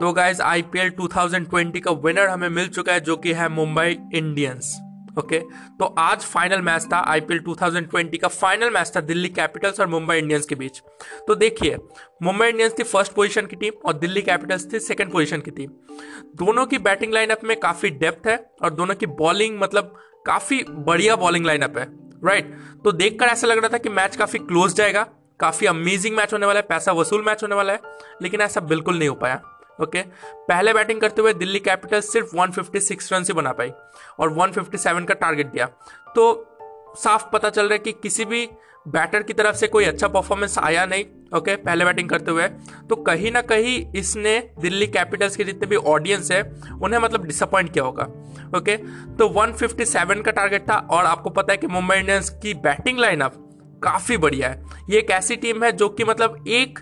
तो guys IPL 2020 का winner हमें मिल चुका है जो कि है मुंबई इंडियंस ओके तो आज फाइनल मैच था आईपीएल 2020 का फाइनल मैच था दिल्ली कैपिटल्स और मुंबई इंडियंस के बीच। तो देखिए मुंबई इंडियंस थी फ़र्स्ट पोजीशन की टीम और दिल्ली कैपिटल्स थी सेकंड पोजीशन की टीम दोनों की बैटिंग लाइनअप में काफ़ी डेप्थ है और दोनों की बॉलिंग मतलब काफ़ी बढ़िया बॉलिंग लाइनअप है राइट तो देखकर ऐसा लग रहा था कि मैच काफ़ी क्लोज जाएगा, काफ़ी अमेजिंग मैच होने वाला है, पैसा वसूल मैच होने वाला है, लेकिन ऐसा बिल्कुल नहीं हो पाया। ओके? पहले बैटिंग करते हुए दिल्ली कैपिटल सिर्फ़ 156 रन से बना पाई और 157 का टारगेट दिया। तो साफ़ पता चल रहा है कि किसी भी बैटर की तरफ़ से कोई अच्छा परफॉर्मेंस आया नहीं ओके? okay, पहले बैटिंग करते हुए। तो कहीं ना कहीं इसने दिल्ली कैपिटल्स के जितने भी ऑडियंस है उन्हें मतलब डिसअपॉइंट किया होगा ओके? okay, तो 157 का टारगेट था और आपको पता है कि मुंबई इंडियंस की बैटिंग लाइनअप काफ़ी बढ़िया है। ये एक ऐसी टीम है जो कि मतलब एक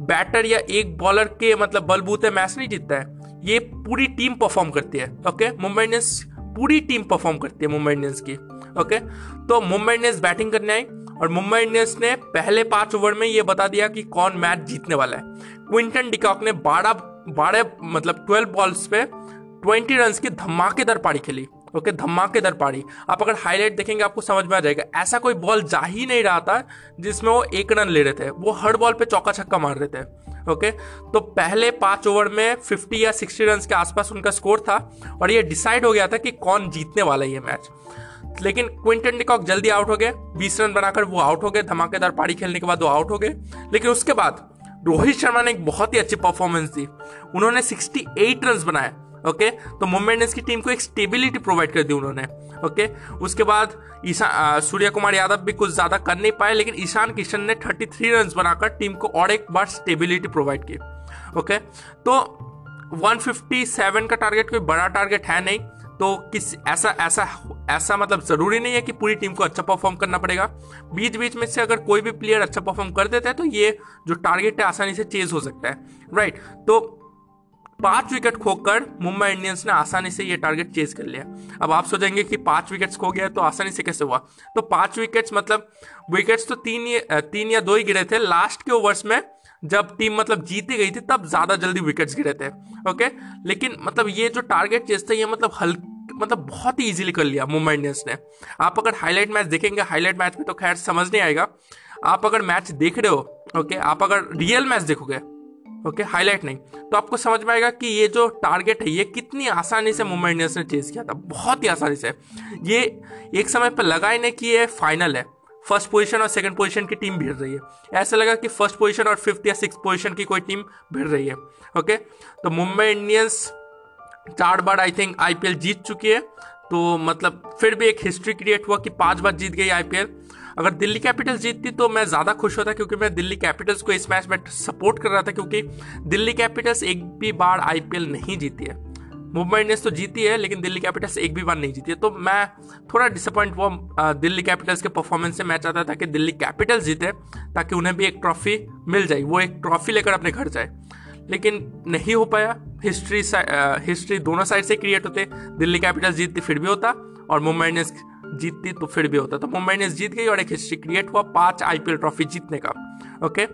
बैटर या एक बॉलर के मतलब बलबूते मैच नहीं जीतता है। ये पूरी टीम परफॉर्म करती है ओके मुंबई इंडियंस पूरी टीम परफॉर्म करती है मुंबई इंडियंस की ओके तो मुंबई इंडियंस बैटिंग करने आई और मुंबई इंडियंस ने पहले पाँच ओवर में ये बता दिया कि कौन मैच जीतने वाला है। क्विंटन डिकॉक ने बारह बारह मतलब ट्वेल्व बॉल्स पे ट्वेंटी रन की धमाकेदार पारी खेली। ओके धमाकेदार पारी आप अगर हाईलाइट देखेंगे, आपको समझ में आ जाएगा। ऐसा कोई बॉल जा ही नहीं रहा था, जिसमें वो एक रन ले रहे थे। वो हर बॉल पे चौका छक्का मार रहे थे ओके तो पहले पाँच ओवर में 50 या 60 रन के आसपास उनका स्कोर था और ये डिसाइड हो गया था कि कौन जीतने वाला है ये मैच लेकिन क्विंटन डिकॉक जल्दी आउट हो गए। 20 रन बनाकर वो आउट हो गए। धमाकेदार पारी खेलने के बाद वो आउट हो गए। लेकिन उसके बाद रोहित शर्मा ने एक बहुत ही अच्छी परफॉर्मेंस दी। उन्होंने 68 रन बनाए। ओके? तो मुंबई की टीम को एक स्टेबिलिटी प्रोवाइड कर दी उन्होंने, ओके? उसके बाद ईशान सूर्य कुमार यादव भी कुछ ज़्यादा कर नहीं पाए, लेकिन ईशान किशन ने 33 रन बनाकर टीम को और एक बार स्टेबिलिटी प्रोवाइड की, ओके? तो 157 का टारगेट कोई बड़ा टारगेट है नहीं तो किस, ऐसा ऐसा ऐसा मतलब ज़रूरी नहीं है कि पूरी टीम को अच्छा परफॉर्म करना पड़ेगा। बीच बीच में से अगर कोई भी प्लेयर अच्छा परफॉर्म कर देता है तो ये जो टारगेट है, आसानी से चेज हो सकता है राइट तो पाँच विकेट खोकर मुंबई इंडियंस ने आसानी से ये टारगेट चेज कर लिया। अब आप सोचेंगे कि पाँच विकेट्स खो गया तो आसानी से कैसे हुआ? तो पाँच विकेट्स मतलब विकेट्स तो तीन तीन या दो ही गिरे थे। लास्ट के ओवर्स में जब टीम मतलब जीती गई थी, तब ज़्यादा जल्दी विकेट्स गिरे थे। ओके लेकिन मतलब ये जो टारगेट चेज था, ये मतलब हल्के मतलब बहुत ही इजीली कर लिया मुंबई इंडियंस ने। आप अगर हाईलाइट मैच देखेंगे हाईलाइट मैच में तो खैर समझ नहीं आएगा। आप अगर मैच देख रहे हो ओके आप अगर रियल मैच देखोगे ओके, हाईलाइट नहीं। तो आपको समझ में आएगा कि ये जो टारगेट है, ये कितनी आसानी से मुंबई इंडियंस ने चेज किया था। बहुत ही आसानी से। ये एक समय पर लगा ही नहीं कि ये फाइनल है। फ़र्स्ट पोजीशन और सेकंड पोजीशन की टीम भिड़ रही है। ऐसा लगा कि फ़र्स्ट पोजीशन और फिफ्थ या सिक्स पोजीशन की कोई टीम भिड़ रही है। ओके तो मुंबई इंडियंस चार बार आई थिंक आईपीएल जीत चुकी है। तो मतलब फिर भी एक हिस्ट्री क्रिएट हुआ कि पाँच बार जीत गई आईपीएल अगर दिल्ली कैपिटल्स जीतती तो मैं ज़्यादा खुश होता क्योंकि मैं दिल्ली कैपिटल्स को इस मैच में सपोर्ट कर रहा था क्योंकि दिल्ली कैपिटल्स एक भी बार आईपीएल नहीं जीती है। मुंबई इंडियंस तो जीती है, लेकिन दिल्ली कैपिटल्स एक भी बार नहीं जीती है। तो मैं थोड़ा डिसअपॉइंट हुआ दिल्ली कैपिटल्स के परफॉर्मेंस से मैं चाहता था कि दिल्ली कैपिटल्स जीते ताकि उन्हें भी एक ट्रॉफी मिल जाए, वो एक ट्रॉफी लेकर अपने घर जाए। लेकिन नहीं हो पाया। हिस्ट्री हिस्ट्री दोनों साइड से क्रिएट होते। दिल्ली कैपिटल्स जीतती फिर भी होता और मुंबई इंडियंस जीतती तो फिर भी होता तो मुंबई इंडियंस जीत गई और एक हिस्ट्री क्रिएट हुआ पाँच आईपीएल ट्रॉफी जीतने का। ओके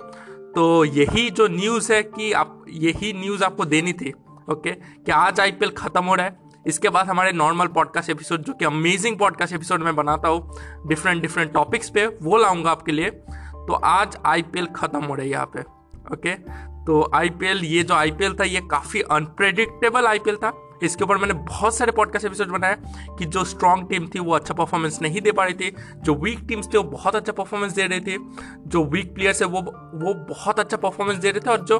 तो यही जो न्यूज़ है कि आप, यही न्यूज़ आपको देनी थी। ओके कि आज आईपीएल खत्म हो रहा है। इसके बाद हमारे नॉर्मल पॉडकास्ट एपिसोड जो कि अमेजिंग पॉडकास्ट एपिसोड में बनाता हूँ डिफरेंट डिफरेंट टॉपिक्स पे, वो लाऊँगा आपके लिए। तो आज आईपीएल खत्म हो रही है यहाँ पे। ओके तो आईपीएल ये जो आईपीएल था, ये काफ़ी अनप्रेडिक्टेबल आईपीएल था। इसके ऊपर मैंने बहुत सारे पॉडकास्ट एपिसोड बनाए कि जो स्ट्रॉन्ग टीम थी, वो अच्छा परफॉर्मेंस नहीं दे पा रही थी। जो वीक टीम्स थे, वो बहुत अच्छा परफॉर्मेंस दे रहे थे। जो वीक प्लेयर्स है, वो वो बहुत अच्छा परफॉर्मेंस दे रहे थे। और जो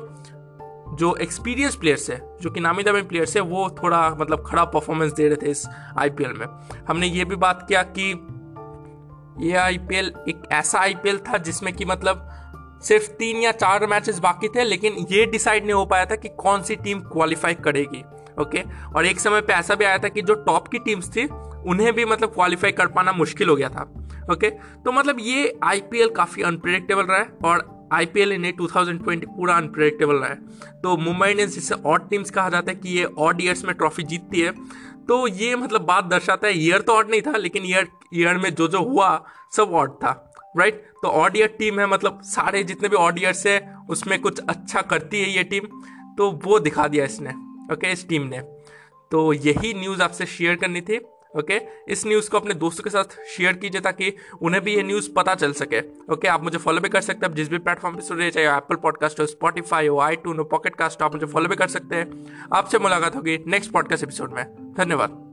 जो एक्सपीरियंस प्लेयर्स है, जो कि नामी दामी प्लेयर्स है, वो थोड़ा मतलब खराब परफॉर्मेंस दे रहे थे इस आईपीएल में। हमने ये भी बात किया कि ये आईपीएल एक ऐसा आईपीएल था जिसमें कि मतलब सिर्फ़ तीन या चार मैचेस बाकी थे, लेकिन ये डिसाइड नहीं हो पाया था कि कौन सी टीम क्वालिफाई करेगी। ओके? और एक समय पे ऐसा भी आया था कि जो टॉप की टीम्स थी, उन्हें भी मतलब क्वालिफाई कर पाना मुश्किल हो गया था, ओके? तो मतलब ये आईपीएल काफ़ी अनप्रिडिक्टेबल रहा है और आईपीएल इन 2020 पूरा अनप्रिडिक्टेबल रहा है। तो मुंबई इंडियंस जिसे ऑड टीम्स कहा जाता है कि ये ऑड ईयर्स में ट्रॉफी जीतती है तो ये मतलब बात दर्शाता है ईयर तो ऑड नहीं था, लेकिन ईयर ईयर में जो जो हुआ, सब ऑड था राइट तो ऑड ईयर टीम है मतलब सारे जितने भी ऑड ईयर्स है, उसमें कुछ अच्छा करती है ये टीम तो वो दिखा दिया इसने। ओके, इस टीम ने। तो यही न्यूज़ आपसे शेयर करनी थी, ओके? इस न्यूज़ को अपने दोस्तों के साथ शेयर कीजिए ताकि उन्हें भी ये न्यूज़ पता चल सके, ओके? आप मुझे फॉलो भी कर सकते हैं जिस भी प्लेटफॉर्म पे सुन रहे चाहे एप्पल पॉडकास्ट हो स्पॉटीफाई हो आई टून हो पॉकेट कास्ट आप मुझे फॉलो भी कर सकते हैं। आपसे मुलाकात होगी नेक्स्ट पॉडकास्ट एपिसोड में। धन्यवाद।